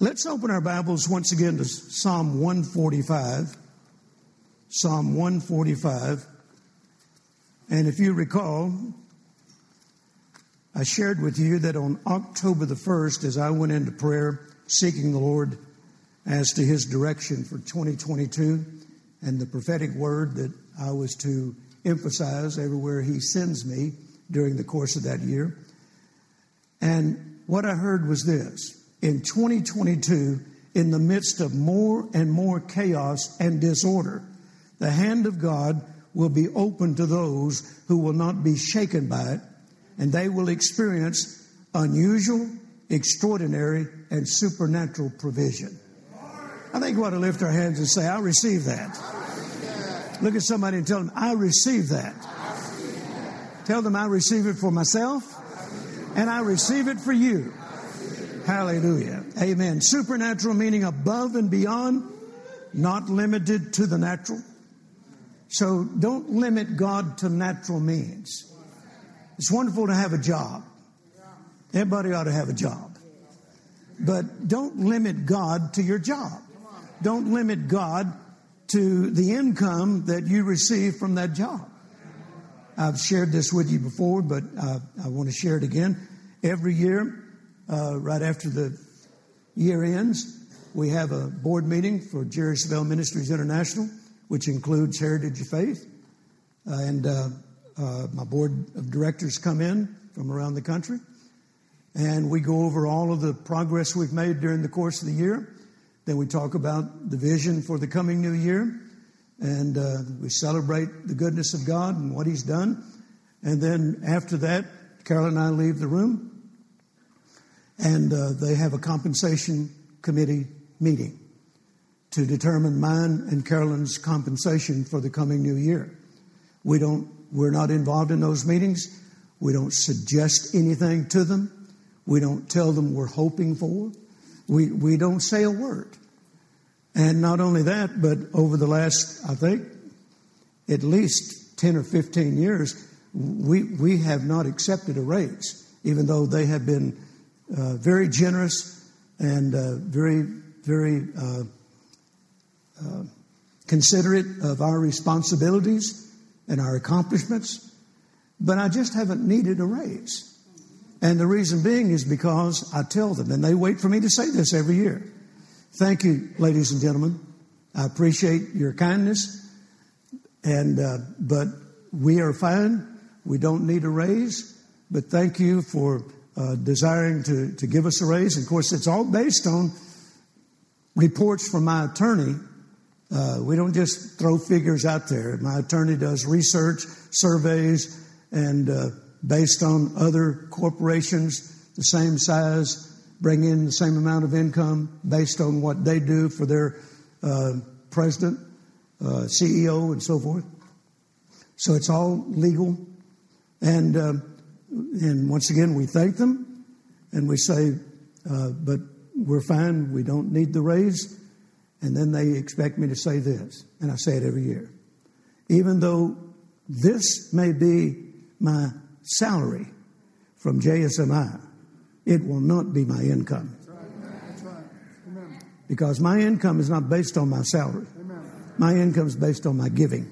Let's open our Bibles once again to Psalm 145. Psalm 145. And if you recall, I shared with you that on October the 1st, as I went into prayer seeking the Lord as to his direction for 2022 and the prophetic word that I was to emphasize everywhere he sends me during the course of that year. And what I heard was this in 2022, in the midst of more and more chaos and disorder, the hand of God will be open to those who will not be shaken by it, and they will experience unusual, extraordinary, and supernatural provision. I think we ought to lift our hands and say, I receive that. Look at somebody and tell them, I receive that. Tell them I receive it for myself, and I receive it for you. Hallelujah. Amen. Supernatural meaning above and beyond, not limited to the natural. So don't limit God to natural means. It's wonderful to have a job. Everybody ought to have a job. But don't limit God to your job. Don't limit God to the income that you receive from that job. I've shared this with you before, but uh, I want to share it again. Every year, uh, right after the year ends, we have a board meeting for Jerry Savelle Ministries International, which includes Heritage of Faith. Uh, and uh, uh, my board of directors come in from around the country. And we go over all of the progress we've made during the course of the year. Then we talk about the vision for the coming new year. And uh, we celebrate the goodness of God and what He's done. And then after that, Carol and I leave the room and uh, they have a compensation committee meeting to determine mine and Carolyn's compensation for the coming new year. We don't, we're not involved in those meetings. We don't suggest anything to them. We don't tell them we're hoping for. We, we don't say a word. And not only that, but over the last, I think, at least 10 or 15 years, we, we have not accepted a raise, even though they have been uh, very generous and uh, very, very uh, uh, considerate of our responsibilities and our accomplishments. But I just haven't needed a raise. And the reason being is because I tell them, and they wait for me to say this every year. Thank you, ladies and gentlemen. I appreciate your kindness, and uh, but we are fine. We don't need a raise. But thank you for uh, desiring to, to give us a raise. And of course, it's all based on reports from my attorney. Uh, we don't just throw figures out there. My attorney does research, surveys, and uh, based on other corporations the same size, bring in the same amount of income based on what they do for their uh, president, uh, CEO, and so forth. So it's all legal. And um, and once again, we thank them and we say, uh, but we're fine, we don't need the raise. And then they expect me to say this, and I say it every year. Even though this may be my salary from JSMI, it will not be my income. Because my income is not based on my salary. My income is based on my giving.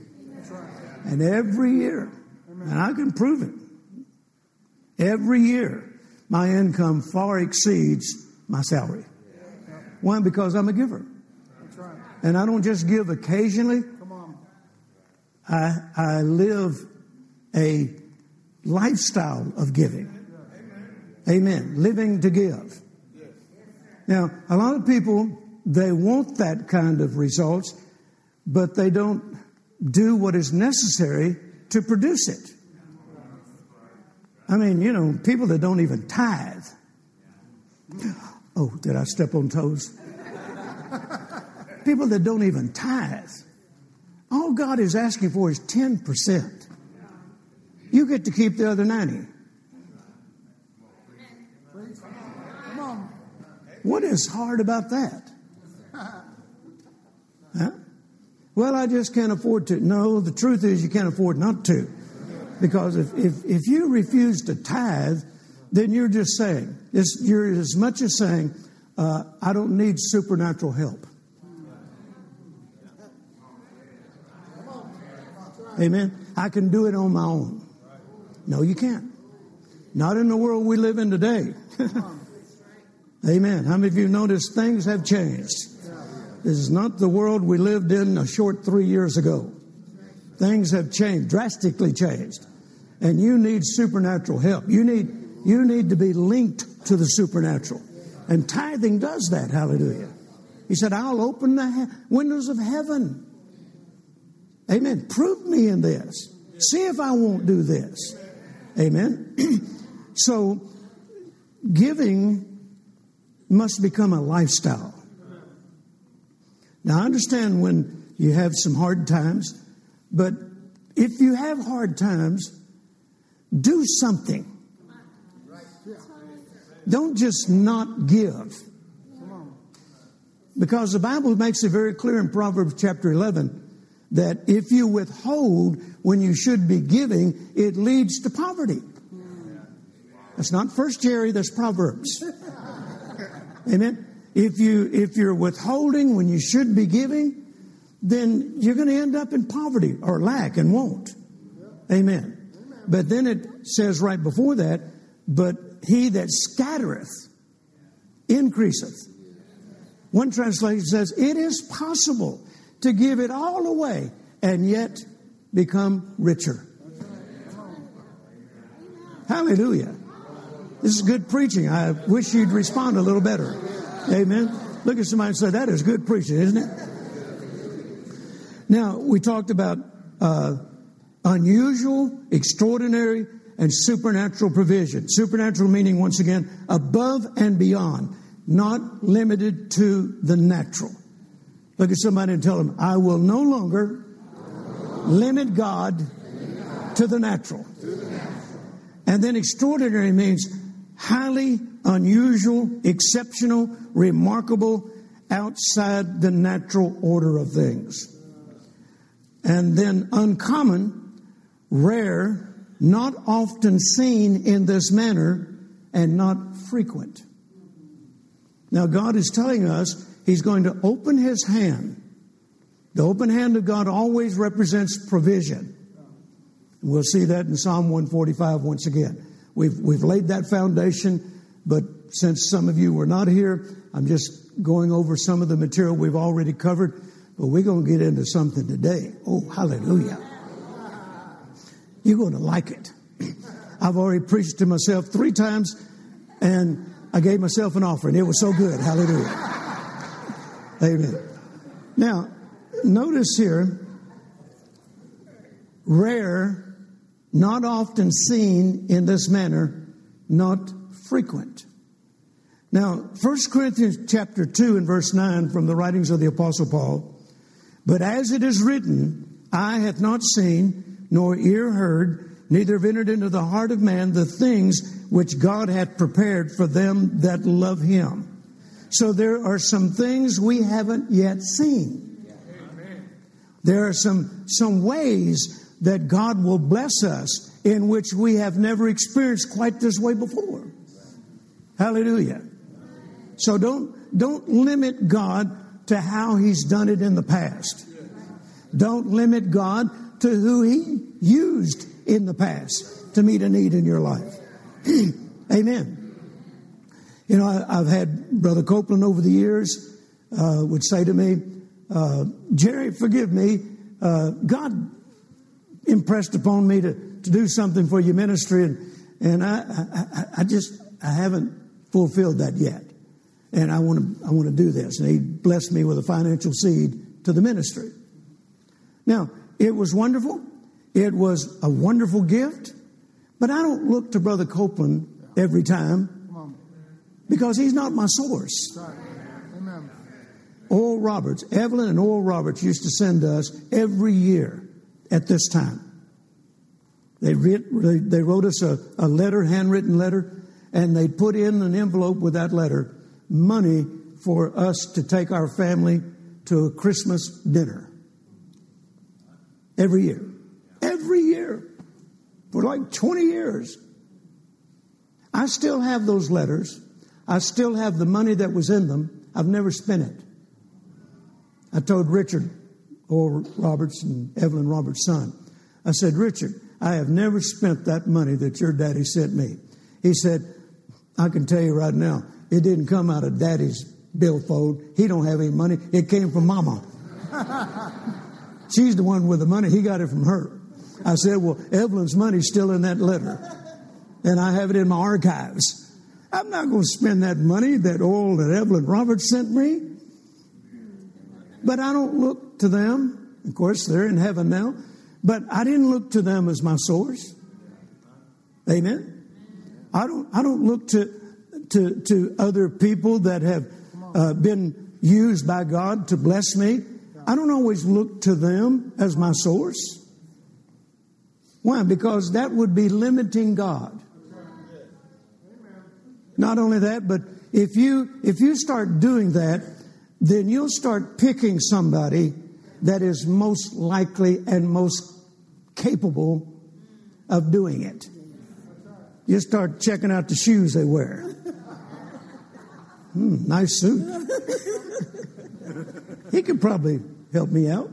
And every year, and I can prove it, Every year, my income far exceeds my salary. Why? Because I'm a giver. And I don't just give occasionally. I, I live a lifestyle of giving. Amen. Living to give. Now, a lot of people, they want that kind of results, but they don't do what is necessary to produce it. I mean, you know, people that don't even tithe. Oh, did I step on toes? people that don't even tithe. All God is asking for is 10%. You get to keep the other 90. What is hard about that? Huh? Well, I just can't afford to. No, the truth is you can't afford not to. Because if, if, if you refuse to tithe, then you're just saying, you're as much as saying, uh, I don't need supernatural help. Amen. I can do it on my own. No, you can't. Not in the world we live in today. Amen. How many of you noticed things have changed? This is not the world we lived in a short three years ago. Things have changed, drastically changed. And you need supernatural help. You need, you need to be linked to the supernatural. And tithing does that. Hallelujah. He said, I'll open the he- windows of heaven. Amen. Prove me in this. See if I won't do this. Amen. so, giving must become a lifestyle. Now, I understand when you have some hard times, but if you have hard times, do something. Don't just not give. Because the Bible makes it very clear in Proverbs chapter 11 that if you withhold when you should be giving, it leads to poverty. That's not First Jerry, that's Proverbs. Amen. If you if you're withholding when you should be giving, then you're going to end up in poverty or lack and won't. Amen. But then it says right before that, but he that scattereth increaseth. One translation says, it is possible to give it all away and yet become richer. Hallelujah. This is good preaching. I wish you'd respond a little better. Amen. Look at somebody and say, that is good preaching, isn't it? Now, we talked about uh, unusual, extraordinary, and supernatural provision. Supernatural meaning, once again, above and beyond, not limited to the natural. Look at somebody and tell them, I will no longer limit God to the natural. And then extraordinary means highly unusual, exceptional, remarkable, outside the natural order of things. And then uncommon, rare, not often seen in this manner, and not frequent. Now, God is telling us He's going to open His hand. The open hand of God always represents provision. We'll see that in Psalm 145 once again. We've, we've laid that foundation, but since some of you were not here, I'm just going over some of the material we've already covered. But we're going to get into something today. Oh, hallelujah. You're going to like it. I've already preached to myself three times, and I gave myself an offering. It was so good. Hallelujah. Amen. Now, notice here rare, not often seen in this manner, not frequent. Now, 1 Corinthians chapter 2 and verse 9 from the writings of the Apostle Paul, but as it is written, eye hath not seen, nor ear heard, neither have entered into the heart of man the things which God hath prepared for them that love him. So there are some things we haven't yet seen. There are some, some ways that God will bless us in which we have never experienced quite this way before. Hallelujah. So don't, don't limit God to how He's done it in the past. Don't limit God to who He used in the past to meet a need in your life. Amen. You know, I, have had Brother Copeland over the years uh, would say to me, uh, Jerry, forgive me. Uh, God impressed upon me to, to do something for your ministry, and, and I, I, I just I haven't fulfilled that yet. And I want to I want to do this. And he blessed me with a financial seed to the ministry. Now, it was wonderful. It was a wonderful gift. But I don't look to Brother Copeland every time because he's not my source. Oral Roberts, Evelyn and Oral Roberts used to send us every year at this time. They, they wrote us a, a letter, handwritten letter, and they put in an envelope with that letter money for us to take our family to a Christmas dinner. Every year. Every year. For like 20 years. I still have those letters. I still have the money that was in them. I've never spent it. I told Richard Oral Roberts and Evelyn Roberts' son, I said, Richard, I have never spent that money that your daddy sent me. He said, I can tell you right now, it didn't come out of daddy's billfold. He don't have any money. It came from mama. She's the one with the money. He got it from her. I said, well, Evelyn's money's still in that letter. And I have it in my archives. I'm not going to spend that money that oil that Evelyn Roberts sent me. But I don't look to them. Of course, they're in heaven now. But I didn't look to them as my source. Amen. I don't. I don't look to to to other people that have uh, been used by God to bless me. I don't always look to them as my source. Why? Because that would be limiting God. Not only that, but if you if you start doing that, then you'll start picking somebody that is most likely and most capable of doing it. You start checking out the shoes they wear. Hmm, nice suit. he could probably help me out.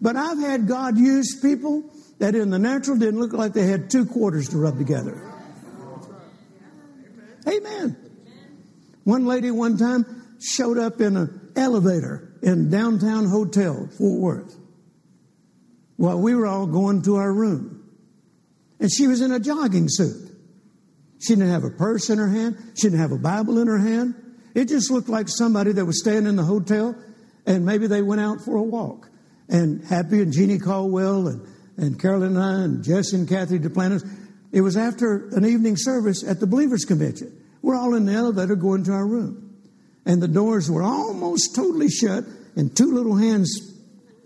But I've had God use people that in the natural didn't look like they had two quarters to rub together. Amen. One lady one time showed up in an elevator in downtown hotel, Fort Worth, while we were all going to our room. And she was in a jogging suit. She didn't have a purse in her hand. She didn't have a Bible in her hand. It just looked like somebody that was staying in the hotel and maybe they went out for a walk. And Happy and Jeannie Caldwell and, and Carolyn and I and Jesse and Cathy Duplantis, it was after an evening service at the Believers Convention. We're all in the elevator going to our room. And the doors were almost totally shut, and two little hands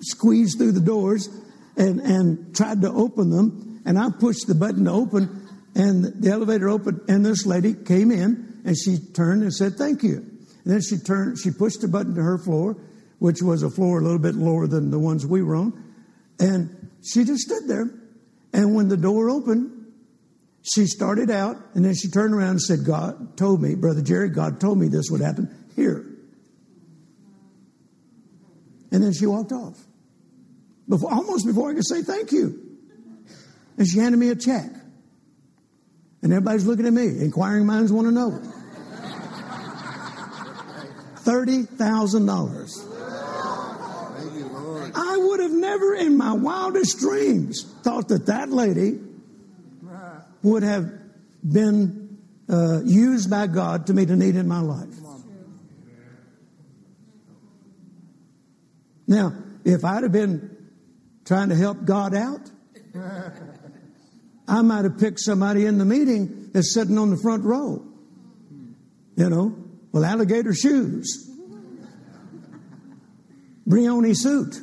squeezed through the doors and, and tried to open them. And I pushed the button to open, and the elevator opened, and this lady came in, and she turned and said, Thank you. And then she turned, she pushed the button to her floor, which was a floor a little bit lower than the ones we were on. And she just stood there. And when the door opened, she started out and then she turned around and said, God told me, Brother Jerry, God told me this would happen here. And then she walked off. Before, almost before I could say thank you. And she handed me a check. And everybody's looking at me. Inquiring minds want to know. $30,000. I would have never in my wildest dreams thought that that lady would have been uh, used by God to meet a need in my life. Now, if I'd have been trying to help God out, I might have picked somebody in the meeting that's sitting on the front row. You know, well, alligator shoes, Brioni suit.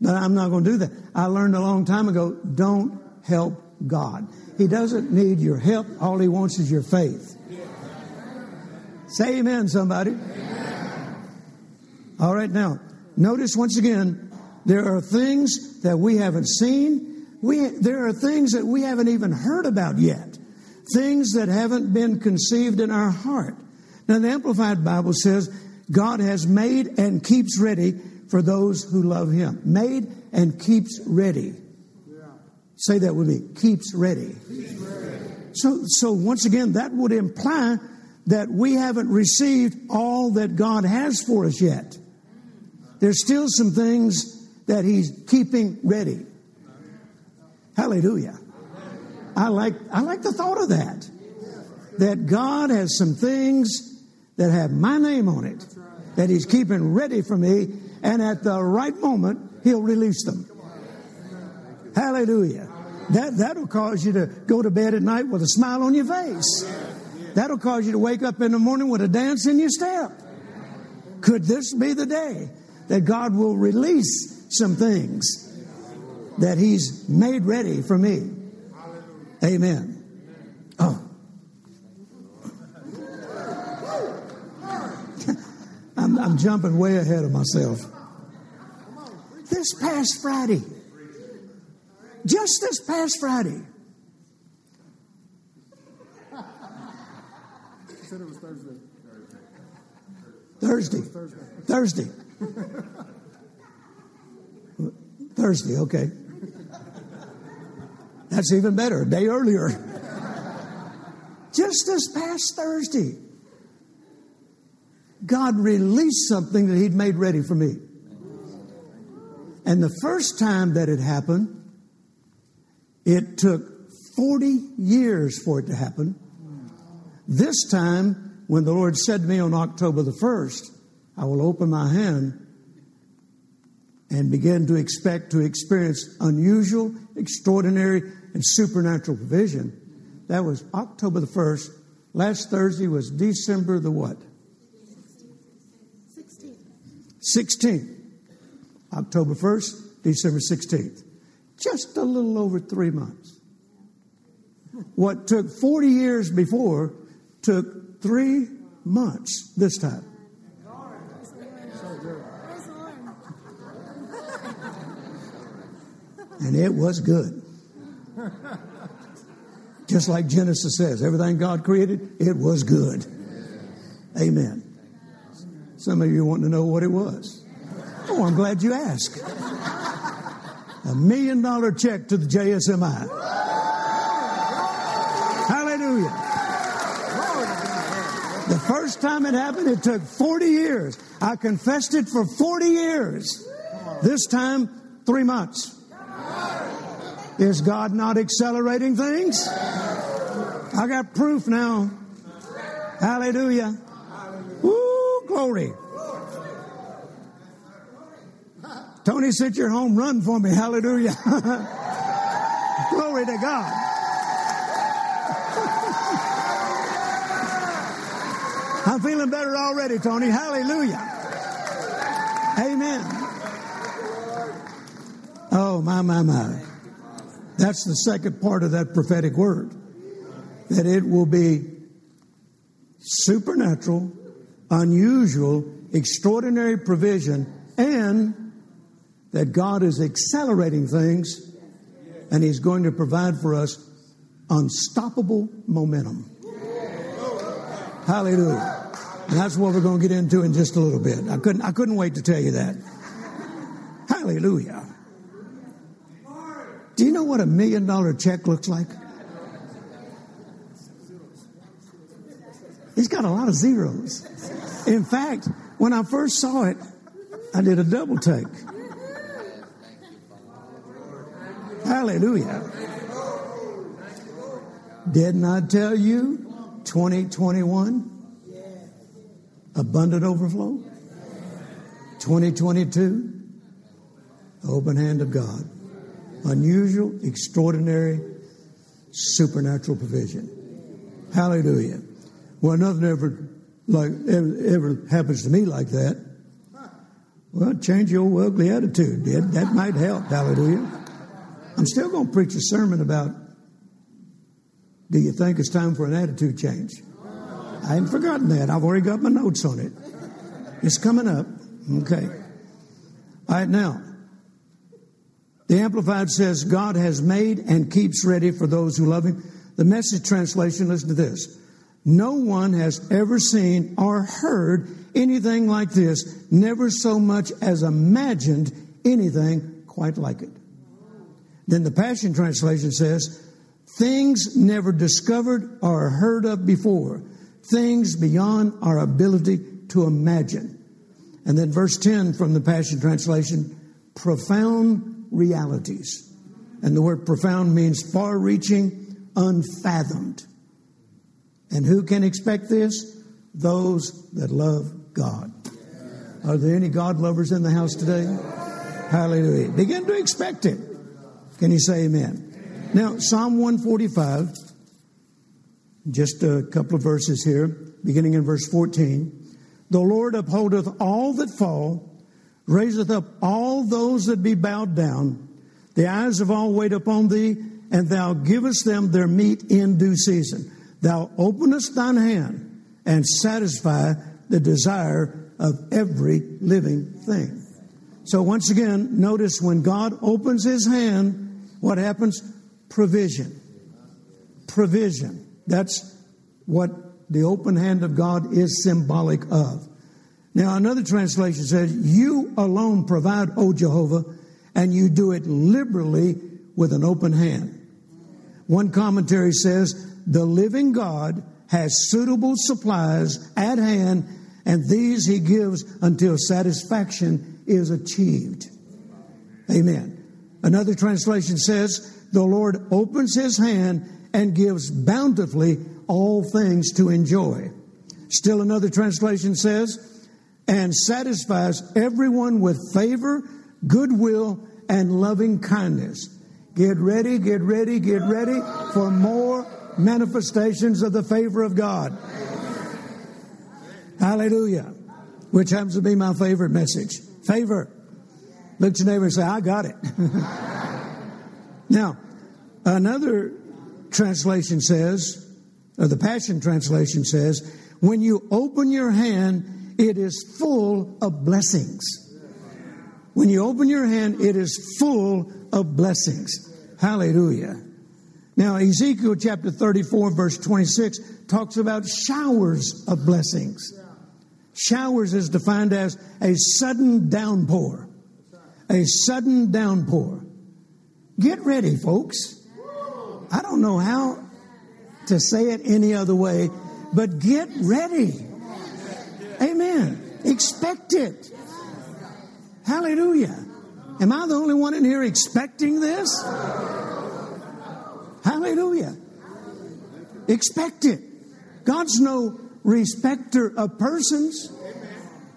But I'm not going to do that. I learned a long time ago don't help God. He doesn't need your help. All he wants is your faith. Say amen, somebody. All right, now, notice once again, there are things that we haven't seen. We, there are things that we haven't even heard about yet. Things that haven't been conceived in our heart. Now, the Amplified Bible says, God has made and keeps ready for those who love Him. Made and keeps ready. Say that with me. Keeps ready. Keeps ready. So, so once again, that would imply that we haven't received all that God has for us yet. There's still some things that He's keeping ready. Hallelujah. I like, I like the thought of that. That God has some things that have my name on it that He's keeping ready for me, and at the right moment, He'll release them. Hallelujah. That, that'll cause you to go to bed at night with a smile on your face. That'll cause you to wake up in the morning with a dance in your step. Could this be the day that God will release some things that He's made ready for me? Amen. Oh. I'm, I'm jumping way ahead of myself. This past Friday, just this past Friday. said it was Thursday. Thursday. Thursday. Thursday. Thursday, okay. That's even better, a day earlier. Just this past Thursday, God released something that He'd made ready for me. And the first time that it happened, it took 40 years for it to happen. This time, when the Lord said to me on October the 1st, I will open my hand and begin to expect to experience unusual, extraordinary, and supernatural provision. That was October the 1st. Last Thursday was December the what? 16th. 16th. October 1st, December 16th. Just a little over three months. What took 40 years before took three months this time. And it was good. Just like Genesis says, everything God created, it was good. Amen. Some of you want to know what it was. Oh, I'm glad you asked. A million dollar check to the JSMI. Hallelujah. The first time it happened, it took 40 years. I confessed it for 40 years. This time, three months. Is God not accelerating things? I got proof now. Hallelujah. Woo, glory. Tony sent your home run for me. Hallelujah. glory to God. I'm feeling better already, Tony. Hallelujah. Amen. Oh, my, my, my. That's the second part of that prophetic word. That it will be supernatural, unusual, extraordinary provision, and that God is accelerating things and He's going to provide for us unstoppable momentum. Hallelujah. And that's what we're going to get into in just a little bit. I couldn't, I couldn't wait to tell you that. Hallelujah. Do you know what a million dollar check looks like? It's got a lot of zeros. In fact, when I first saw it, I did a double take. Hallelujah. Didn't I tell you 2021? Abundant overflow? 2022? Open hand of God unusual, extraordinary, supernatural provision. Hallelujah. Well, nothing ever like ever, ever happens to me like that. Well, change your ugly attitude, did that might help. Hallelujah. I'm still going to preach a sermon about. Do you think it's time for an attitude change? I haven't forgotten that. I've already got my notes on it. It's coming up. Okay. All right, now, the Amplified says, God has made and keeps ready for those who love Him. The message translation, listen to this. No one has ever seen or heard anything like this, never so much as imagined anything quite like it. Then the Passion Translation says, things never discovered or heard of before, things beyond our ability to imagine. And then verse 10 from the Passion Translation, profound realities. And the word profound means far reaching, unfathomed. And who can expect this? Those that love God. Are there any God lovers in the house today? Hallelujah. Begin to expect it. Can you say amen? Now, Psalm 145, just a couple of verses here, beginning in verse 14. The Lord upholdeth all that fall raiseth up all those that be bowed down. The eyes of all wait upon thee, and thou givest them their meat in due season. Thou openest thine hand and satisfy the desire of every living thing. So once again, notice when God opens his hand, what happens? Provision. Provision. That's what the open hand of God is symbolic of. Now, another translation says, You alone provide, O Jehovah, and you do it liberally with an open hand. One commentary says, The living God has suitable supplies at hand, and these he gives until satisfaction is achieved. Amen. Another translation says, The Lord opens his hand and gives bountifully all things to enjoy. Still another translation says, and satisfies everyone with favor, goodwill, and loving kindness. Get ready, get ready, get ready for more manifestations of the favor of God. Hallelujah. Which happens to be my favorite message. Favor. Look at your neighbor and say, I got it. now, another translation says, or the Passion Translation says, when you open your hand, it is full of blessings. When you open your hand, it is full of blessings. Hallelujah. Now, Ezekiel chapter 34, verse 26 talks about showers of blessings. Showers is defined as a sudden downpour. A sudden downpour. Get ready, folks. I don't know how to say it any other way, but get ready. Amen. Expect it. Hallelujah. Am I the only one in here expecting this? Hallelujah. Expect it. God's no respecter of persons.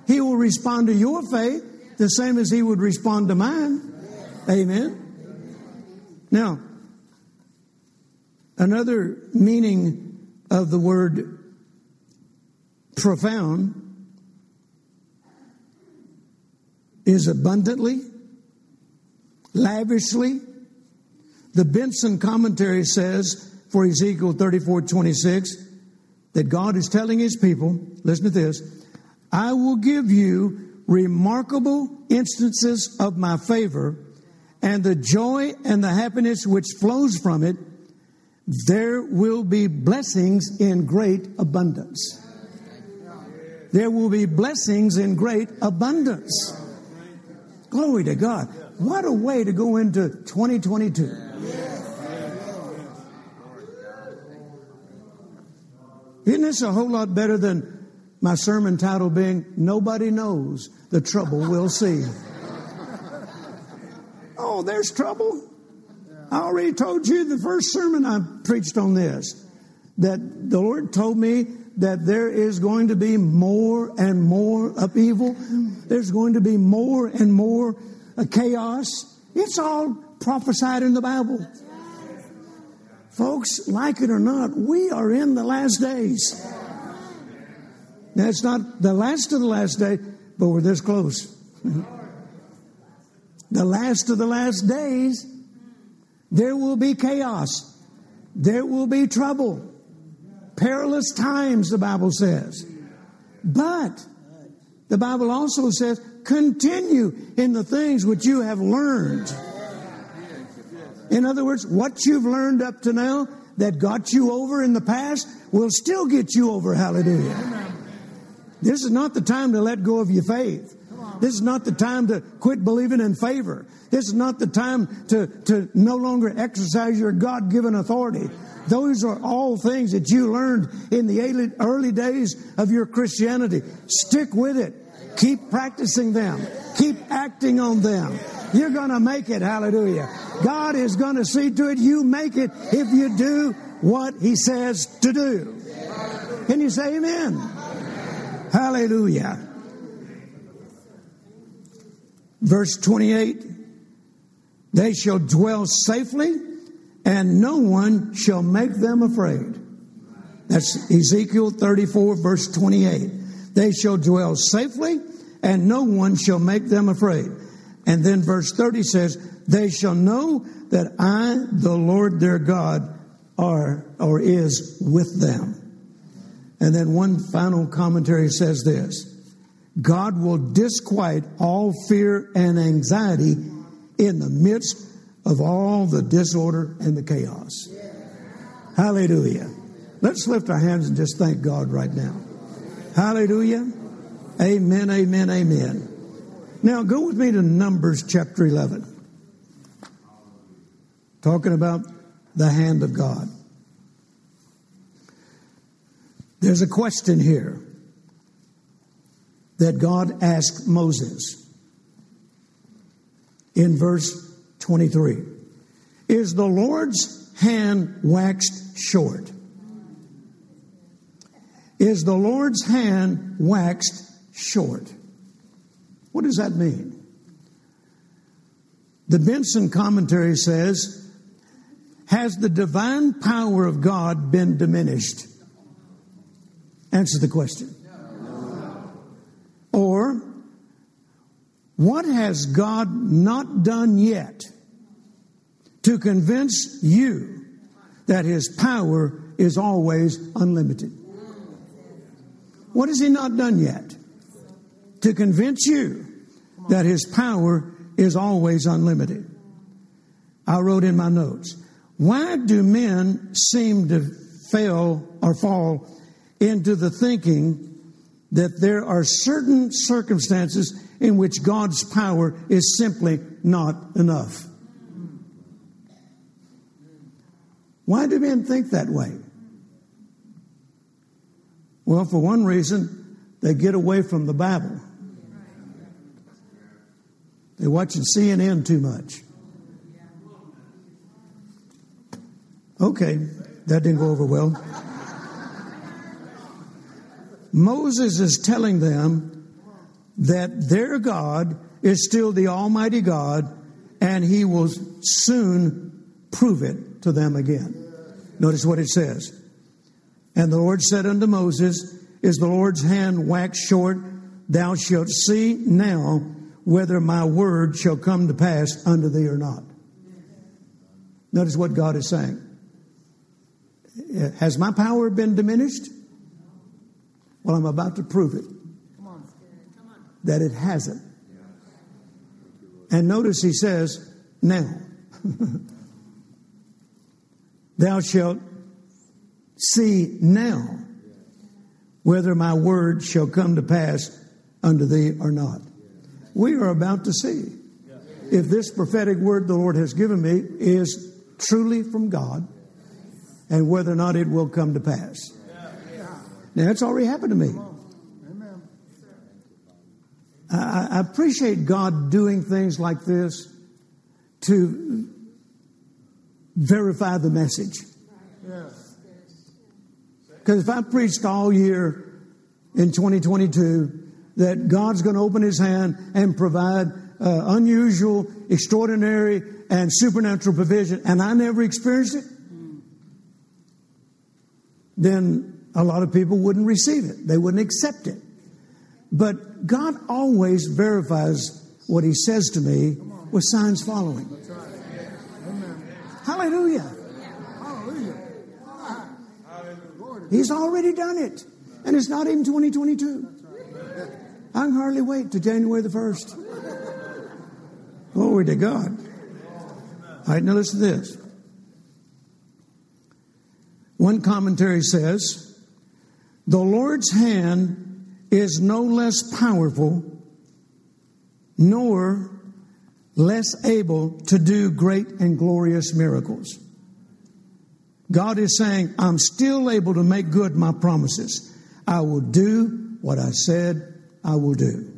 He will respond to your faith the same as He would respond to mine. Amen. Now, another meaning of the word profound is abundantly, lavishly. The Benson commentary says for Ezekiel 34 26 that God is telling his people, listen to this, I will give you remarkable instances of my favor and the joy and the happiness which flows from it. There will be blessings in great abundance. There will be blessings in great abundance. Glory to God. What a way to go into 2022. Isn't this a whole lot better than my sermon title being Nobody Knows the Trouble We'll See? oh, there's trouble. I already told you the first sermon I preached on this that the Lord told me that there is going to be more and more upheaval. There's going to be more and more chaos. It's all prophesied in the Bible. Folks, like it or not, we are in the last days. It's not the last of the last day, but we're this close. the last of the last days, there will be chaos. There will be trouble perilous times, the Bible says. But the Bible also says, continue in the things which you have learned. In other words, what you've learned up to now that got you over in the past will still get you over. Hallelujah. This is not the time to let go of your faith. This is not the time to quit believing in favor. This is not the time to, to no longer exercise your God given authority. Those are all things that you learned in the early days of your Christianity. Stick with it. Keep practicing them. Keep acting on them. You're going to make it. Hallelujah. God is going to see to it you make it if you do what He says to do. Can you say amen? Hallelujah. Verse 28 They shall dwell safely and no one shall make them afraid. That's Ezekiel 34, verse 28. They shall dwell safely, and no one shall make them afraid. And then verse 30 says, They shall know that I, the Lord their God, are or is with them. And then one final commentary says this God will disquiet all fear and anxiety in the midst of all the disorder and the chaos. Hallelujah. Let's lift our hands and just thank God right now. Hallelujah. Amen, amen, amen. Now go with me to Numbers chapter 11. Talking about the hand of God. There's a question here that God asked Moses in verse 23 Is the Lord's hand waxed short? Is the Lord's hand waxed short? What does that mean? The Benson commentary says, Has the divine power of God been diminished? Answer the question. Or, what has God not done yet to convince you that His power is always unlimited? What has He not done yet to convince you that His power is always unlimited? I wrote in my notes, why do men seem to fail or fall into the thinking that there are certain circumstances in which God's power is simply not enough. Why do men think that way? Well, for one reason, they get away from the Bible. They're watching CNN too much. Okay, that didn't go over well. Moses is telling them that their God is still the Almighty God and He will soon prove it to them again. Notice what it says. And the Lord said unto Moses, Is the Lord's hand waxed short? Thou shalt see now whether my word shall come to pass unto thee or not. Notice what God is saying. Has my power been diminished? Well, I'm about to prove it. That it hasn't. And notice he says, now. Thou shalt see now whether my word shall come to pass unto thee or not. We are about to see if this prophetic word the Lord has given me is truly from God and whether or not it will come to pass. Now, it's already happened to me. I, appreciate God doing things like this to verify the message. Because if I preached all year in 2022 that God's going to open his hand and provide uh, unusual, extraordinary, and supernatural provision, and I never experienced it, then a lot of people wouldn't receive it. They wouldn't accept it. But God always verifies what He says to me with signs following. Hallelujah. He's already done it. And it's not even 2022. I can hardly wait to January the 1st. Glory to God. All right, now listen to this. One commentary says, the Lord's hand is no less powerful nor less able to do great and glorious miracles. God is saying, I'm still able to make good my promises. I will do what I said I will do.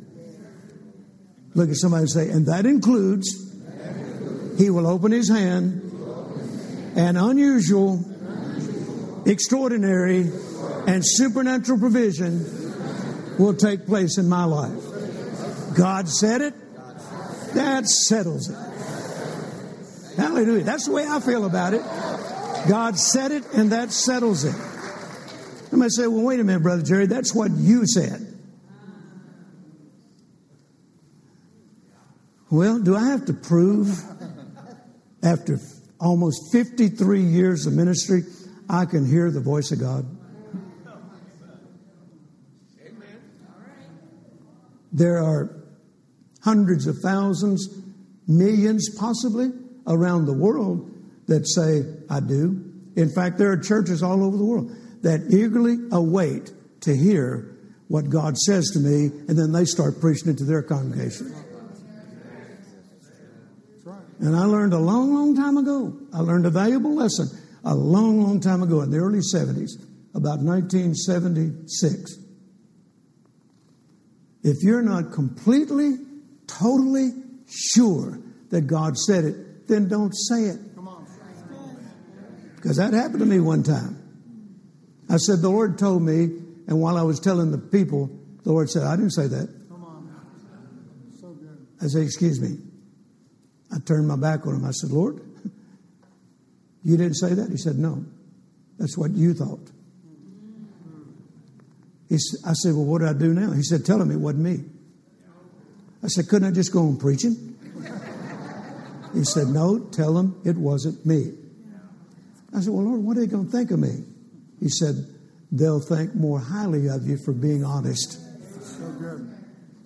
Look at somebody and say, and that includes, he will open his hand and unusual, extraordinary, and supernatural provision will take place in my life. God said it, that settles it. Hallelujah. That's the way I feel about it. God said it, and that settles it. I might say, well, wait a minute, Brother Jerry, that's what you said. Well, do I have to prove after almost 53 years of ministry, I can hear the voice of God? There are hundreds of thousands, millions possibly around the world that say, I do. In fact, there are churches all over the world that eagerly await to hear what God says to me, and then they start preaching it to their congregation. And I learned a long, long time ago, I learned a valuable lesson a long, long time ago in the early 70s, about 1976. If you're not completely, totally sure that God said it, then don't say it. Because that happened to me one time. I said, The Lord told me, and while I was telling the people, the Lord said, I didn't say that. I said, Excuse me. I turned my back on him. I said, Lord, you didn't say that? He said, No. That's what you thought. He, I said, Well, what do I do now? He said, Tell him it wasn't me. I said, Couldn't I just go on preaching? He said, No, tell him it wasn't me. I said, Well, Lord, what are they going to think of me? He said, They'll think more highly of you for being honest. So.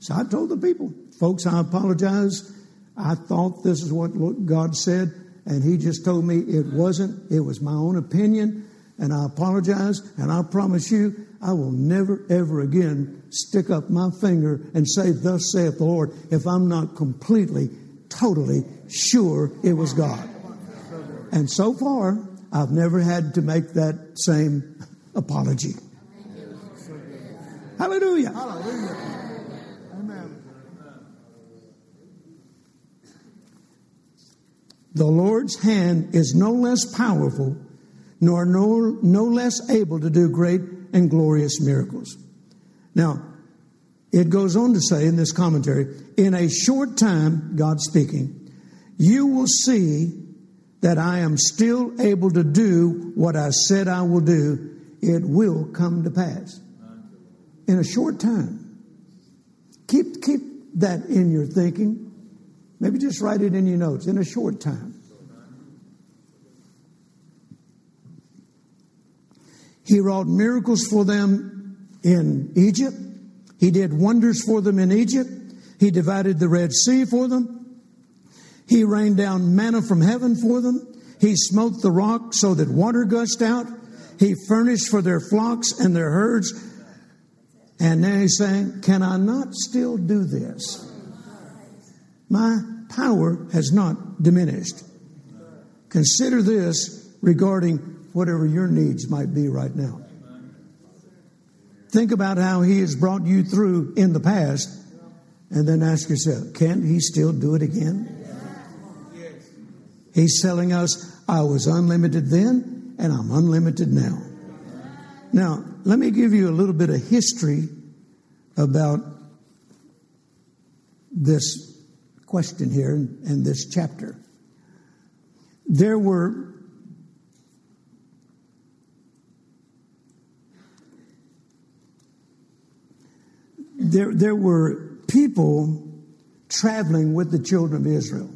So I told the people, folks, I apologize. I thought this is what God said, and He just told me it wasn't. It was my own opinion, and I apologize, and I promise you, I will never, ever again stick up my finger and say, Thus saith the Lord, if I'm not completely, totally sure it was God. And so far, I've never had to make that same apology. Hallelujah. Hallelujah. Amen. The Lord's hand is no less powerful, nor no, no less able to do great and glorious miracles. Now, it goes on to say in this commentary, in a short time, God speaking, you will see that I am still able to do what I said I will do, it will come to pass in a short time. Keep, keep that in your thinking. Maybe just write it in your notes in a short time. He wrought miracles for them in Egypt. He did wonders for them in Egypt. He divided the Red Sea for them. He rained down manna from heaven for them. He smote the rock so that water gushed out. He furnished for their flocks and their herds. And now he's saying, Can I not still do this? My power has not diminished. Consider this regarding whatever your needs might be right now. Think about how he has brought you through in the past, and then ask yourself, can he still do it again? He's telling us, I was unlimited then and I'm unlimited now. Now, let me give you a little bit of history about this question here and this chapter. There were there, there were people traveling with the children of Israel.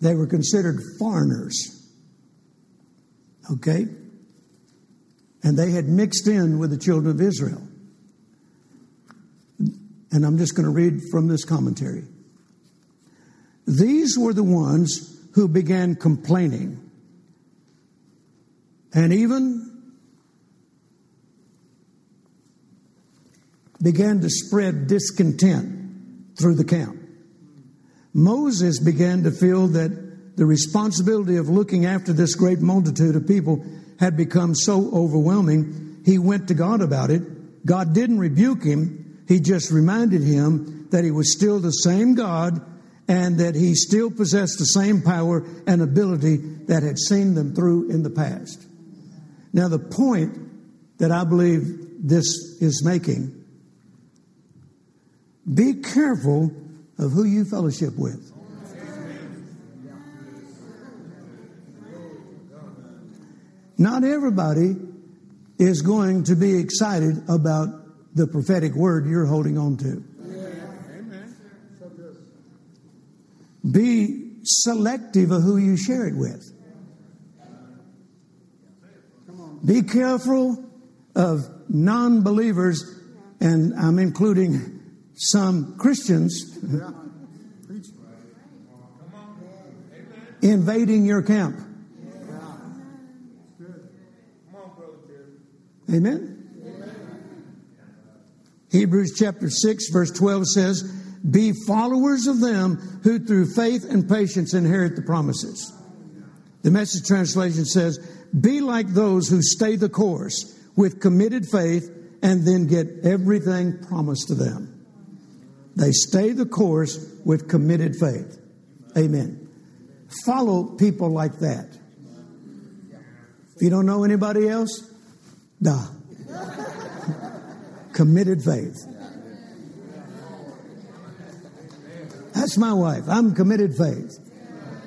They were considered foreigners. Okay? And they had mixed in with the children of Israel. And I'm just going to read from this commentary. These were the ones who began complaining and even began to spread discontent through the camp. Moses began to feel that the responsibility of looking after this great multitude of people had become so overwhelming, he went to God about it. God didn't rebuke him, he just reminded him that he was still the same God and that he still possessed the same power and ability that had seen them through in the past. Now, the point that I believe this is making be careful of who you fellowship with. Not everybody is going to be excited about the prophetic word you're holding on to. Be selective of who you share it with. Be careful of non believers, and I'm including some Christians invading your camp. Amen? Hebrews chapter 6, verse 12 says, Be followers of them who through faith and patience inherit the promises. The message translation says, Be like those who stay the course with committed faith and then get everything promised to them. They stay the course with committed faith. Amen. Follow people like that. If you don't know anybody else, da. committed faith. That's my wife. I'm committed faith.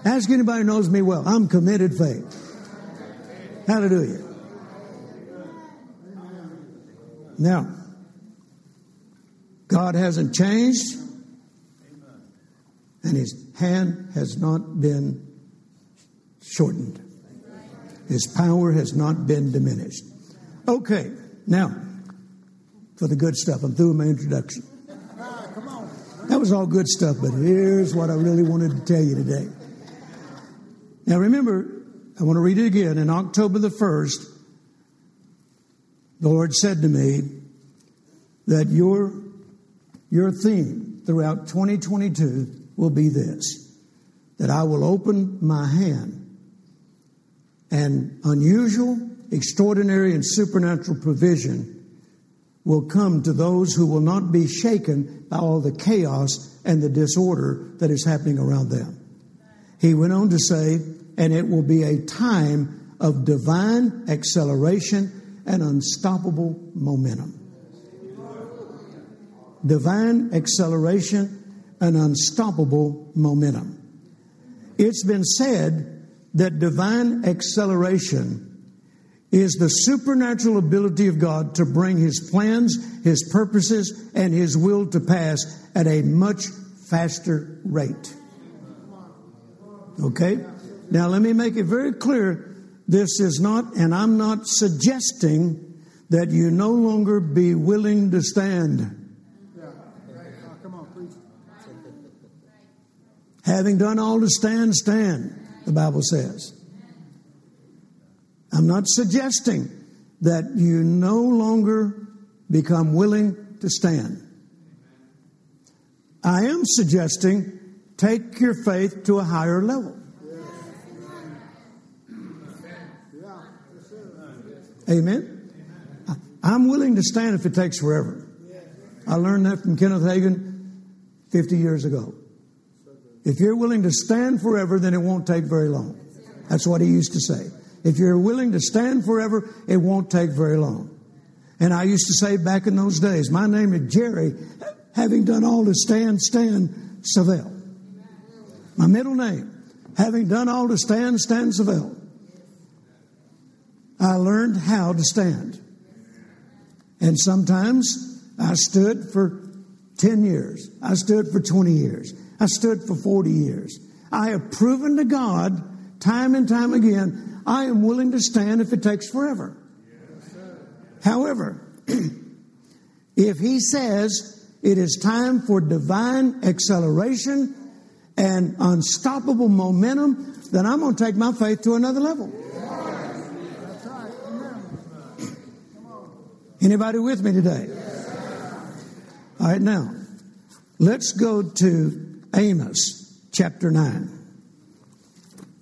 Ask anybody who knows me well. I'm committed faith. Hallelujah. Now, God hasn't changed, and His hand has not been shortened. His power has not been diminished. Okay, now, for the good stuff, I'm through with my introduction. That was all good stuff, but here's what I really wanted to tell you today. Now, remember, I want to read it again. In October the 1st, the Lord said to me that your, your theme throughout 2022 will be this that I will open my hand and unusual, extraordinary, and supernatural provision will come to those who will not be shaken by all the chaos and the disorder that is happening around them. He went on to say, and it will be a time of divine acceleration and unstoppable momentum. Divine acceleration and unstoppable momentum. It's been said that divine acceleration is the supernatural ability of God to bring His plans, His purposes, and His will to pass at a much faster rate. Okay? Now, let me make it very clear this is not, and I'm not suggesting that you no longer be willing to stand. Having done all to stand, stand, the Bible says. I'm not suggesting that you no longer become willing to stand. I am suggesting take your faith to a higher level. Amen. I'm willing to stand if it takes forever. I learned that from Kenneth Hagin 50 years ago. If you're willing to stand forever, then it won't take very long. That's what he used to say. If you're willing to stand forever, it won't take very long. And I used to say back in those days, my name is Jerry, having done all to stand, stand Savelle. My middle name, having done all to stand, stand Savelle. I learned how to stand. And sometimes I stood for 10 years. I stood for 20 years. I stood for 40 years. I have proven to God time and time again, I am willing to stand if it takes forever. However, if He says it is time for divine acceleration and unstoppable momentum, then I'm going to take my faith to another level. Anybody with me today? All right, now, let's go to Amos chapter 9.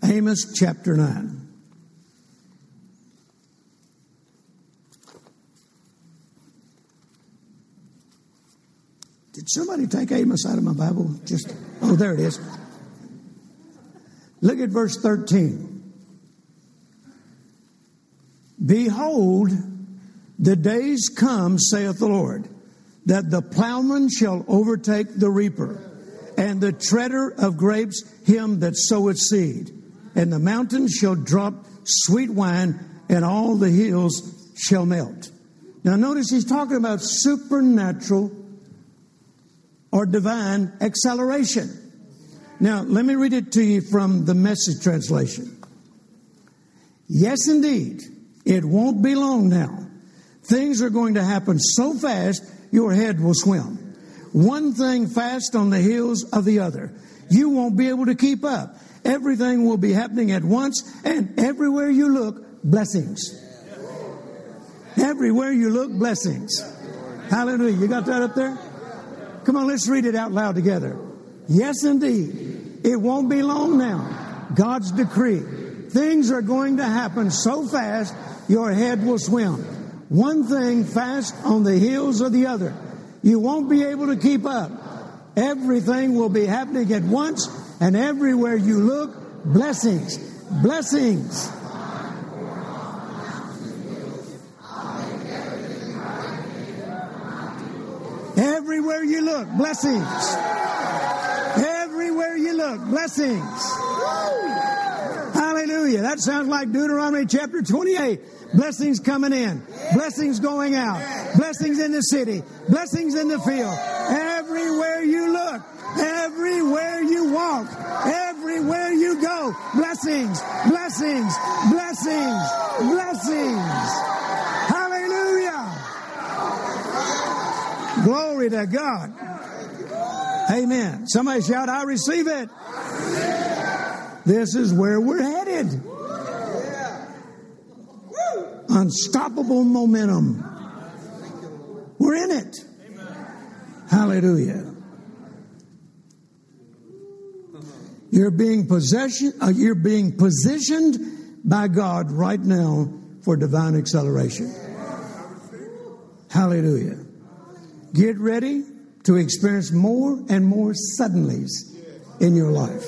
Amos chapter 9. Did somebody take Amos out of my Bible? Just, oh, there it is. Look at verse 13. Behold, the days come, saith the Lord, that the plowman shall overtake the reaper, and the treader of grapes him that soweth seed. And the mountains shall drop sweet wine, and all the hills shall melt. Now, notice he's talking about supernatural or divine acceleration. Now, let me read it to you from the message translation. Yes, indeed, it won't be long now Things are going to happen so fast, your head will swim. One thing fast on the heels of the other. You won't be able to keep up. Everything will be happening at once, and everywhere you look, blessings. Everywhere you look, blessings. Hallelujah. You got that up there? Come on, let's read it out loud together. Yes, indeed. It won't be long now. God's decree. Things are going to happen so fast, your head will swim. One thing fast on the heels of the other. You won't be able to keep up. Everything will be happening at once, and everywhere you look, blessings, blessings. Everywhere you look, blessings. Everywhere you look, blessings. Hallelujah. That sounds like Deuteronomy chapter 28. Blessings coming in, blessings going out, blessings in the city, blessings in the field. Everywhere you look, everywhere you walk, everywhere you go, blessings, blessings, blessings, blessings. Hallelujah. Glory to God. Amen. Somebody shout, I receive it. This is where we're headed unstoppable momentum. We're in it. Hallelujah. You're being possession, uh, you're being positioned by God right now for divine acceleration. Hallelujah. Get ready to experience more and more suddenlies in your life.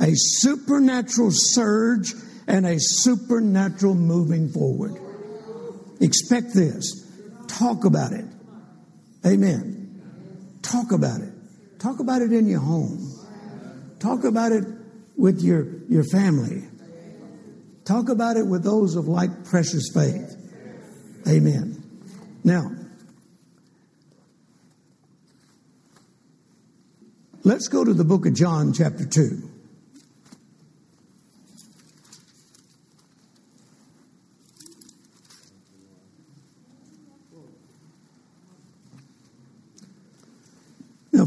A supernatural surge and a supernatural moving forward. Expect this. Talk about it. Amen. Talk about it. Talk about it in your home. Talk about it with your, your family. Talk about it with those of like precious faith. Amen. Now, let's go to the book of John, chapter 2.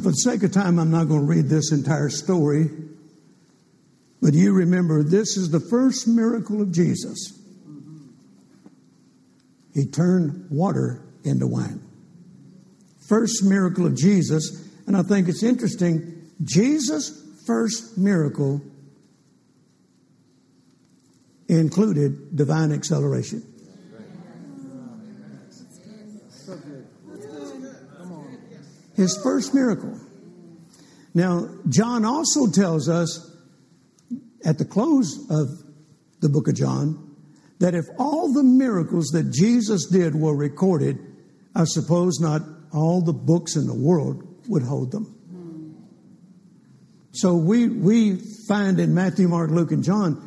For the sake of time, I'm not going to read this entire story, but you remember this is the first miracle of Jesus. He turned water into wine. First miracle of Jesus, and I think it's interesting. Jesus' first miracle included divine acceleration. His first miracle. Now, John also tells us at the close of the book of John that if all the miracles that Jesus did were recorded, I suppose not all the books in the world would hold them. So we, we find in Matthew, Mark, Luke, and John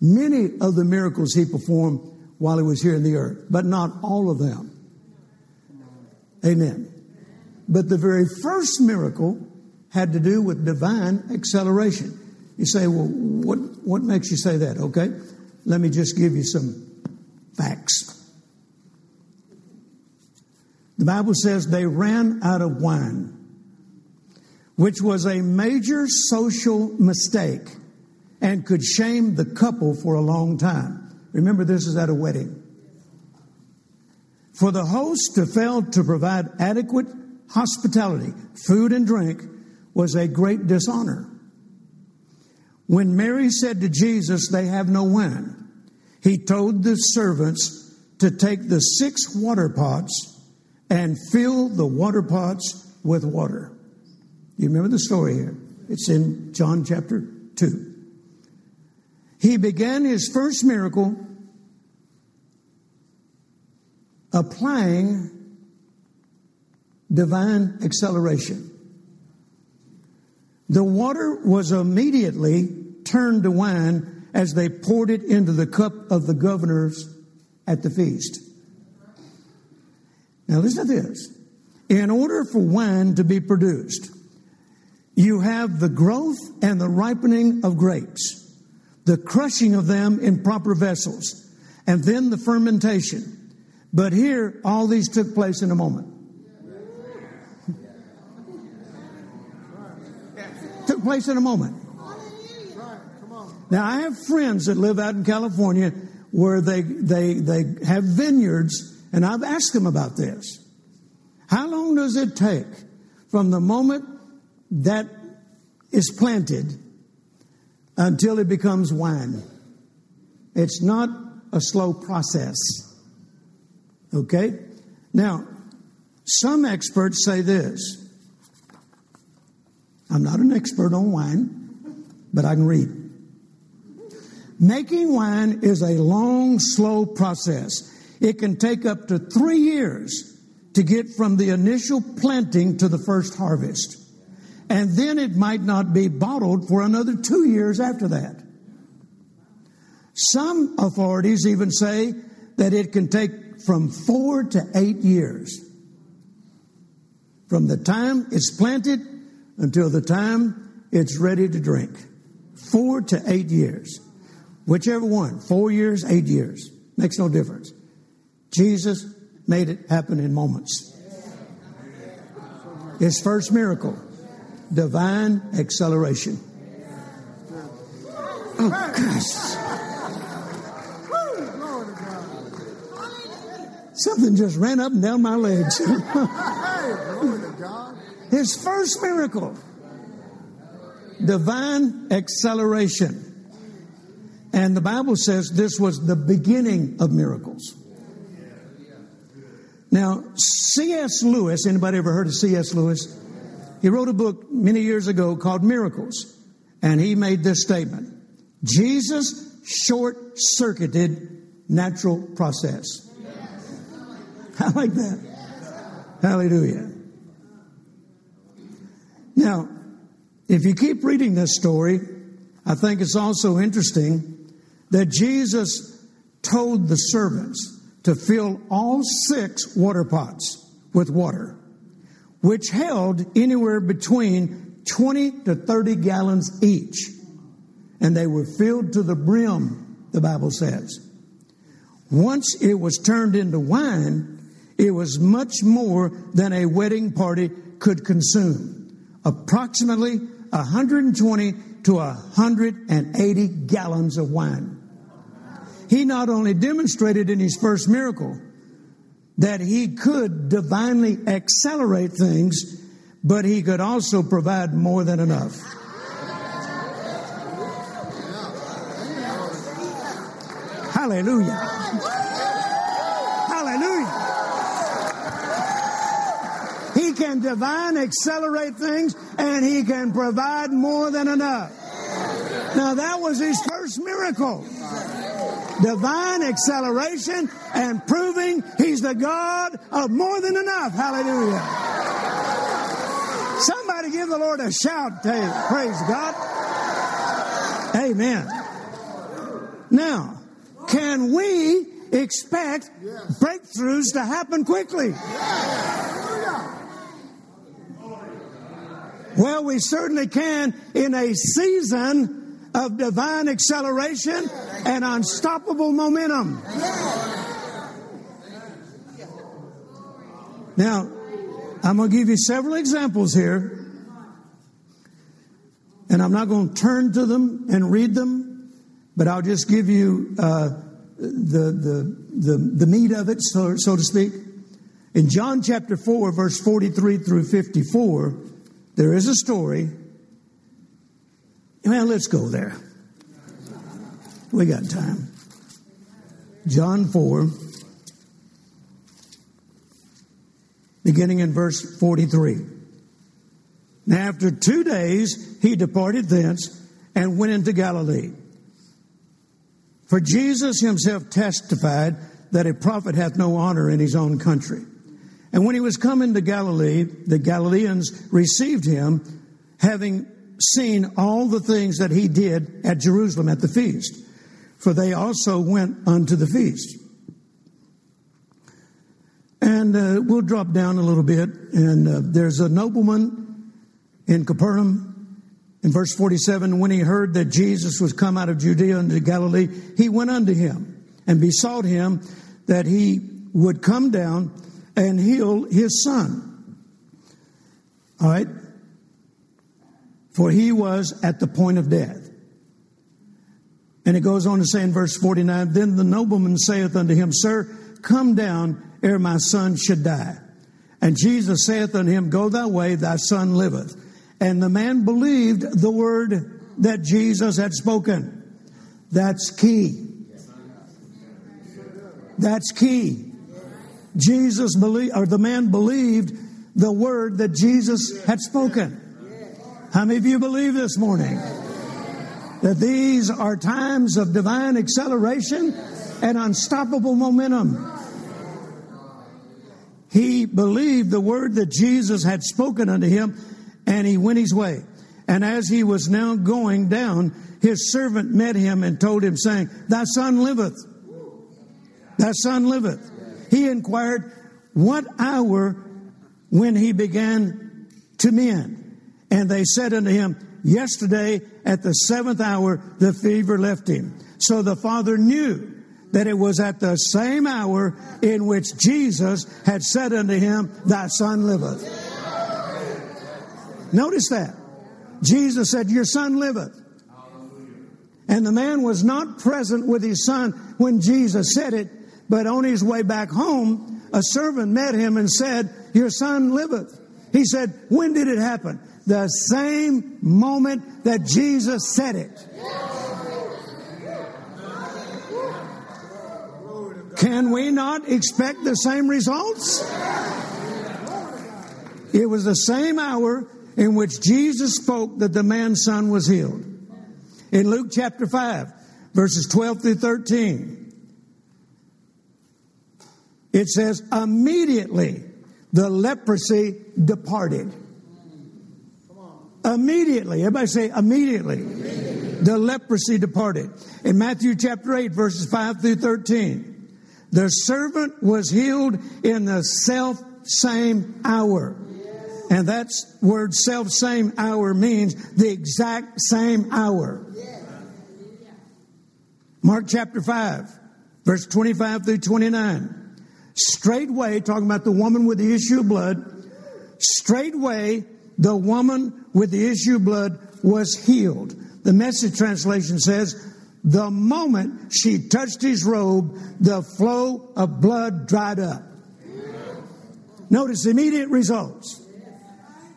many of the miracles he performed while he was here in the earth, but not all of them. Amen. But the very first miracle had to do with divine acceleration. You say, well, what, what makes you say that? Okay, let me just give you some facts. The Bible says they ran out of wine, which was a major social mistake and could shame the couple for a long time. Remember, this is at a wedding. For the host to fail to provide adequate hospitality, food and drink, was a great dishonor. When Mary said to Jesus, They have no wine, he told the servants to take the six water pots and fill the water pots with water. You remember the story here? It's in John chapter 2. He began his first miracle applying divine acceleration. The water was immediately turned to wine as they poured it into the cup of the governors at the feast. Now, listen to this. In order for wine to be produced, you have the growth and the ripening of grapes, the crushing of them in proper vessels, and then the fermentation. But here, all these took place in a moment. Place in a moment. Now, I have friends that live out in California where they, they, they have vineyards, and I've asked them about this. How long does it take from the moment that is planted until it becomes wine? It's not a slow process. Okay? Now, some experts say this. I'm not an expert on wine, but I can read. Making wine is a long, slow process. It can take up to three years to get from the initial planting to the first harvest. And then it might not be bottled for another two years after that. Some authorities even say that it can take from four to eight years. From the time it's planted until the time it's ready to drink. Four to eight years. Whichever one, four years, eight years, makes no difference. Jesus made it happen in moments. His first miracle, divine acceleration. Oh, gosh. Something just ran up and down my legs. His first miracle, divine acceleration. And the Bible says this was the beginning of miracles. Now, C.S. Lewis, anybody ever heard of C.S. Lewis? He wrote a book many years ago called Miracles, and he made this statement Jesus short circuited natural process. I like that. Hallelujah. Now, if you keep reading this story, I think it's also interesting that Jesus told the servants to fill all six water pots with water, which held anywhere between 20 to 30 gallons each. And they were filled to the brim, the Bible says. Once it was turned into wine, it was much more than a wedding party could consume. Approximately 120 to 180 gallons of wine he not only demonstrated in his first miracle that he could divinely accelerate things, but he could also provide more than enough. Hallelujah. Can divine accelerate things and he can provide more than enough. Now that was his first miracle divine acceleration and proving He's the God of more than enough. Hallelujah. Somebody give the Lord a shout. Praise God. Amen. Now, can we expect breakthroughs to happen quickly? Well, we certainly can in a season of divine acceleration and unstoppable momentum. Now, I'm going to give you several examples here. And I'm not going to turn to them and read them, but I'll just give you uh, the, the, the, the meat of it, so, so to speak. In John chapter 4, verse 43 through 54, there is a story well, let's go there. We got time. John 4, beginning in verse 43. Now, after two days, he departed thence and went into Galilee. For Jesus himself testified that a prophet hath no honor in his own country. And when he was come into Galilee, the Galileans received him, having seen all the things that he did at Jerusalem at the feast, for they also went unto the feast. And uh, we'll drop down a little bit, and uh, there's a nobleman in Capernaum. In verse 47 when he heard that Jesus was come out of Judea into Galilee, he went unto him and besought him that he would come down and heal his son. All right for he was at the point of death. And it goes on to say in verse 49 Then the nobleman saith unto him, Sir, come down ere my son should die. And Jesus saith unto him, Go thy way, thy son liveth. And the man believed the word that Jesus had spoken. That's key. That's key. Jesus believed, or the man believed the word that Jesus had spoken. How many of you believe this morning? That these are times of divine acceleration and unstoppable momentum. He believed the word that Jesus had spoken unto him, and he went his way. And as he was now going down, his servant met him and told him, saying, Thy son liveth. Thy son liveth. He inquired, What hour when he began to mend? And they said unto him, Yesterday at the seventh hour the fever left him. So the father knew that it was at the same hour in which Jesus had said unto him, Thy son liveth. Notice that. Jesus said, Your son liveth. And the man was not present with his son when Jesus said it, but on his way back home, a servant met him and said, Your son liveth. He said, When did it happen? The same moment that Jesus said it. Can we not expect the same results? It was the same hour in which Jesus spoke that the man's son was healed. In Luke chapter 5, verses 12 through 13, it says, Immediately the leprosy departed. Immediately. Everybody say immediately. immediately. The leprosy departed. In Matthew chapter 8, verses 5 through 13, the servant was healed in the self same hour. And that word self same hour means the exact same hour. Mark chapter 5, verse 25 through 29. Straightway, talking about the woman with the issue of blood, straightway the woman with the issue of blood was healed. The message translation says, the moment she touched his robe, the flow of blood dried up. Notice immediate results.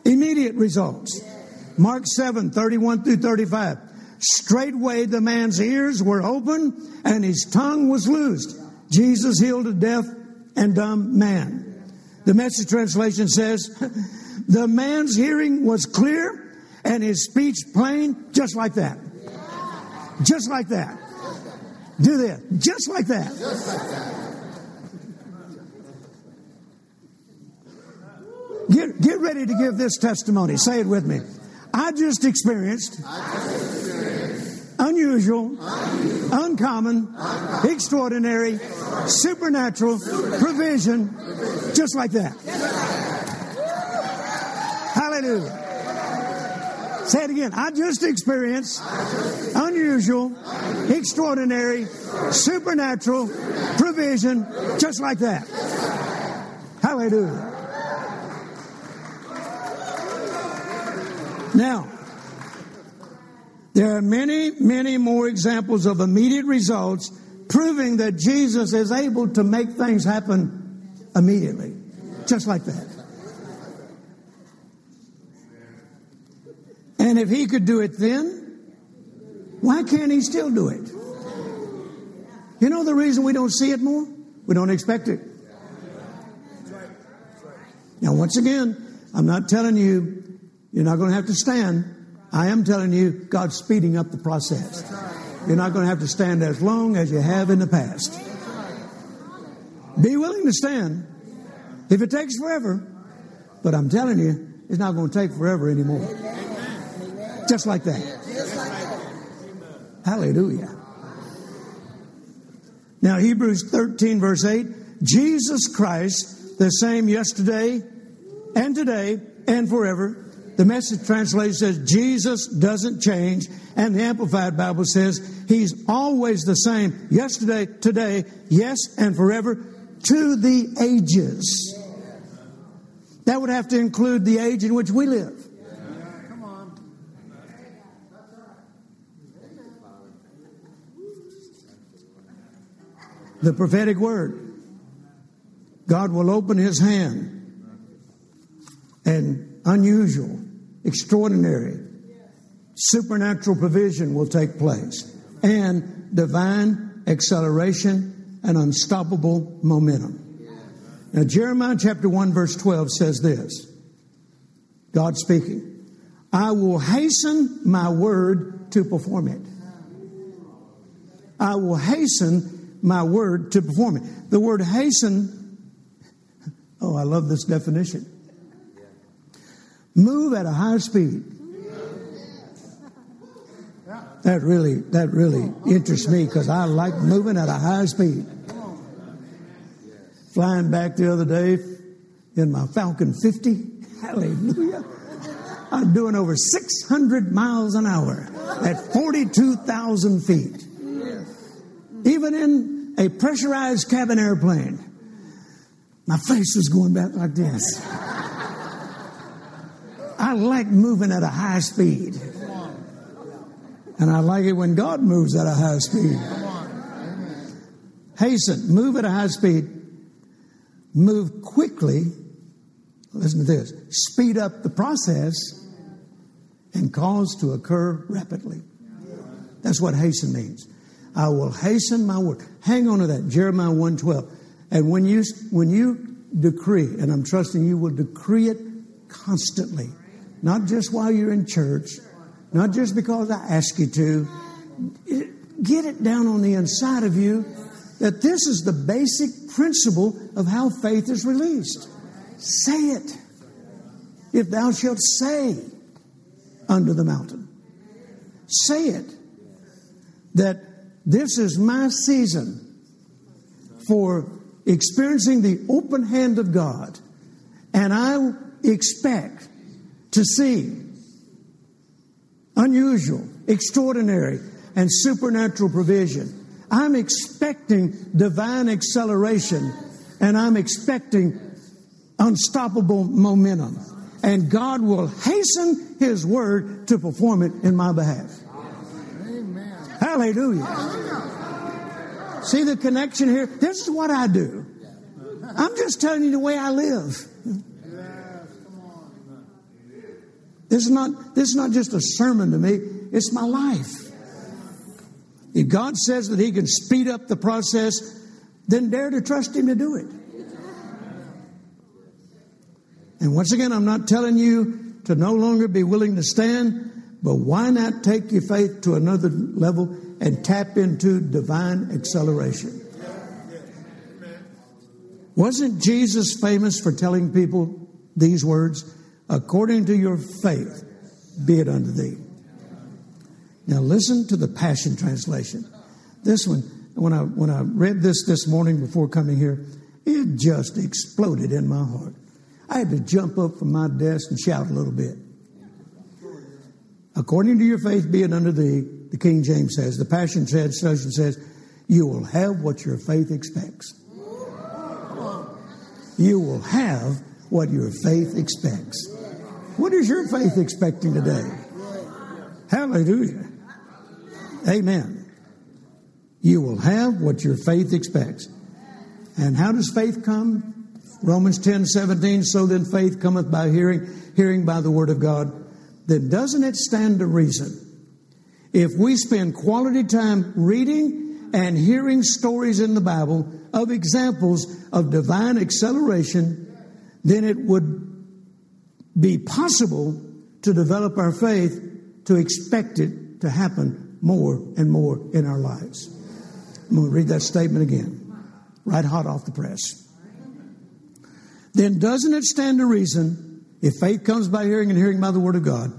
Immediate results. Mark 7, 31 through 35. Straightway the man's ears were open and his tongue was loosed. Jesus healed a deaf and dumb man. The message translation says, the man's hearing was clear and his speech plain, just like that. Just like that. Do this. Just like that. Get, get ready to give this testimony. Say it with me. I just experienced, unusual, uncommon, extraordinary, supernatural provision, just like that. Hallelujah. Say it again. I just experienced unusual, extraordinary, supernatural provision just like that. Hallelujah. Now, there are many, many more examples of immediate results proving that Jesus is able to make things happen immediately. Just like that. And if he could do it then, why can't he still do it? You know the reason we don't see it more? We don't expect it. Now, once again, I'm not telling you you're not going to have to stand. I am telling you God's speeding up the process. You're not going to have to stand as long as you have in the past. Be willing to stand if it takes forever, but I'm telling you, it's not going to take forever anymore. Just like that. Hallelujah. Now, Hebrews 13, verse 8 Jesus Christ, the same yesterday and today and forever. The message translation says Jesus doesn't change, and the Amplified Bible says he's always the same yesterday, today, yes, and forever to the ages. That would have to include the age in which we live. the prophetic word. God will open his hand and unusual, extraordinary, supernatural provision will take place and divine acceleration and unstoppable momentum. Now, Jeremiah chapter 1, verse 12 says this God speaking, I will hasten my word to perform it. I will hasten my word to perform it. The word hasten, oh, I love this definition. Move at a high speed. That really, that really interests me because I like moving at a high speed. Flying back the other day in my Falcon 50. Hallelujah. I'm doing over 600 miles an hour at 42,000 feet. Even in a pressurized cabin airplane, my face was going back like this. I like moving at a high speed. And I like it when God moves at a high speed. Hasten, move at a high speed, move quickly. Listen to this speed up the process and cause to occur rapidly. That's what hasten means. I will hasten my work. Hang on to that, Jeremiah 112. And when you when you decree, and I'm trusting you will decree it constantly, not just while you're in church, not just because I ask you to. Get it down on the inside of you that this is the basic principle of how faith is released. Say it. If thou shalt say under the mountain, say it that this is my season for experiencing the open hand of God, and I expect to see unusual, extraordinary, and supernatural provision. I'm expecting divine acceleration and I'm expecting unstoppable momentum. And God will hasten His word to perform it in my behalf. Amen. Hallelujah. See the connection here? This is what I do. I'm just telling you the way I live. This is not, this is not just a sermon to me, it's my life. If God says that He can speed up the process, then dare to trust Him to do it. And once again, I'm not telling you to no longer be willing to stand, but why not take your faith to another level and tap into divine acceleration? Wasn't Jesus famous for telling people these words? According to your faith, be it unto thee. Now listen to the Passion Translation. This one, when I when I read this this morning before coming here, it just exploded in my heart. I had to jump up from my desk and shout a little bit. According to your faith, be it unto thee, the King James says. The Passion Translation says, you will have what your faith expects. You will have what your faith expects. What is your faith expecting today? Hallelujah. Amen. You will have what your faith expects. And how does faith come? Romans 10 17. So then faith cometh by hearing, hearing by the word of God. Then doesn't it stand to reason? If we spend quality time reading and hearing stories in the Bible of examples of divine acceleration, then it would be possible to develop our faith to expect it to happen more and more in our lives. I'm going to read that statement again, right hot off the press. Then doesn't it stand to reason, if faith comes by hearing and hearing by the Word of God,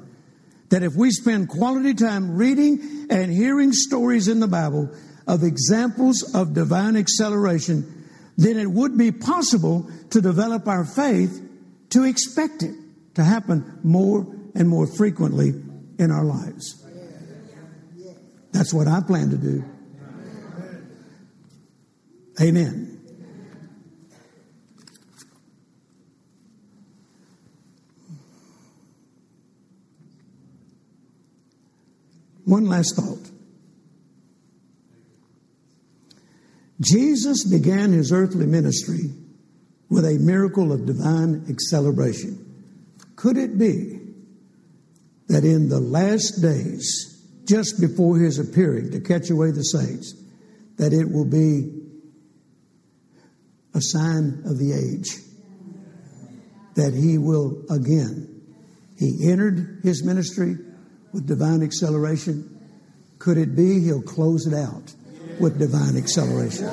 that if we spend quality time reading and hearing stories in the Bible of examples of divine acceleration, then it would be possible to develop our faith to expect it to happen more and more frequently in our lives. That's what I plan to do. Amen. One last thought. Jesus began his earthly ministry with a miracle of divine acceleration. Could it be that in the last days, just before his appearing to catch away the saints, that it will be a sign of the age that he will again. He entered his ministry with divine acceleration. Could it be he'll close it out with divine acceleration?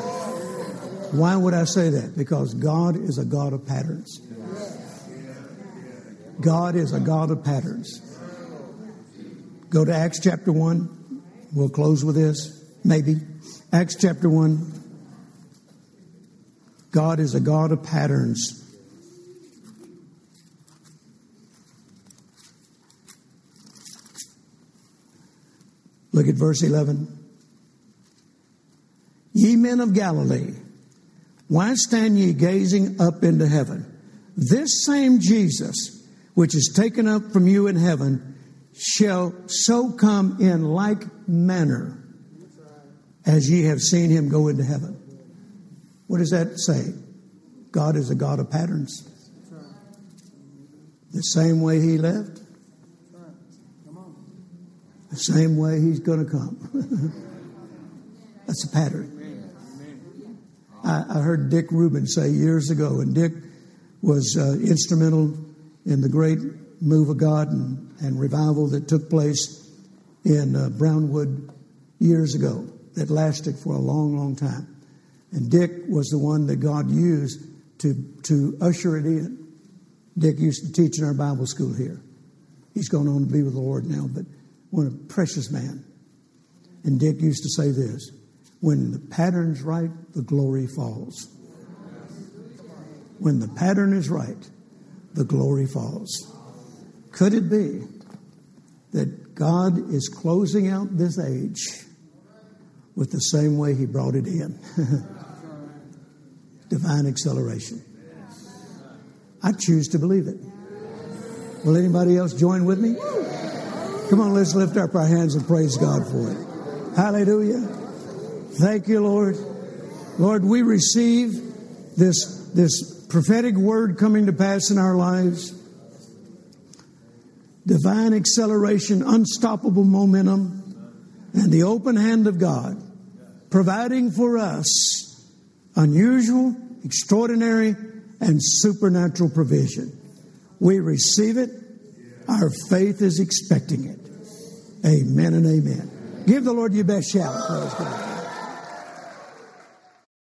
Why would I say that? Because God is a God of patterns. God is a God of patterns. Go to Acts chapter 1. We'll close with this, maybe. Acts chapter 1. God is a God of patterns. Look at verse 11. Ye men of Galilee, why stand ye gazing up into heaven? This same Jesus, which is taken up from you in heaven, shall so come in like manner as ye have seen him go into heaven. What does that say? God is a God of patterns. The same way he left, the same way he's going to come. That's a pattern. I, I, heard Dick Reuben say years ago, and Dick was uh, instrumental in the great move of God and, and revival that took place in uh, Brownwood years ago that lasted for a long, long time. And Dick was the one that God used to, to usher it in. Dick used to teach in our Bible school here. He's gone on to be with the Lord now, but one a precious man. And Dick used to say this when the pattern's right, the glory falls. When the pattern is right, the glory falls. Could it be that God is closing out this age with the same way He brought it in? Divine acceleration. I choose to believe it. Will anybody else join with me? Come on, let's lift up our hands and praise God for it. Hallelujah. Thank you, Lord. Lord, we receive this, this prophetic word coming to pass in our lives. Divine acceleration, unstoppable momentum, and the open hand of God providing for us unusual, extraordinary, and supernatural provision. We receive it our faith is expecting it. Amen and amen. Give the Lord your best shout.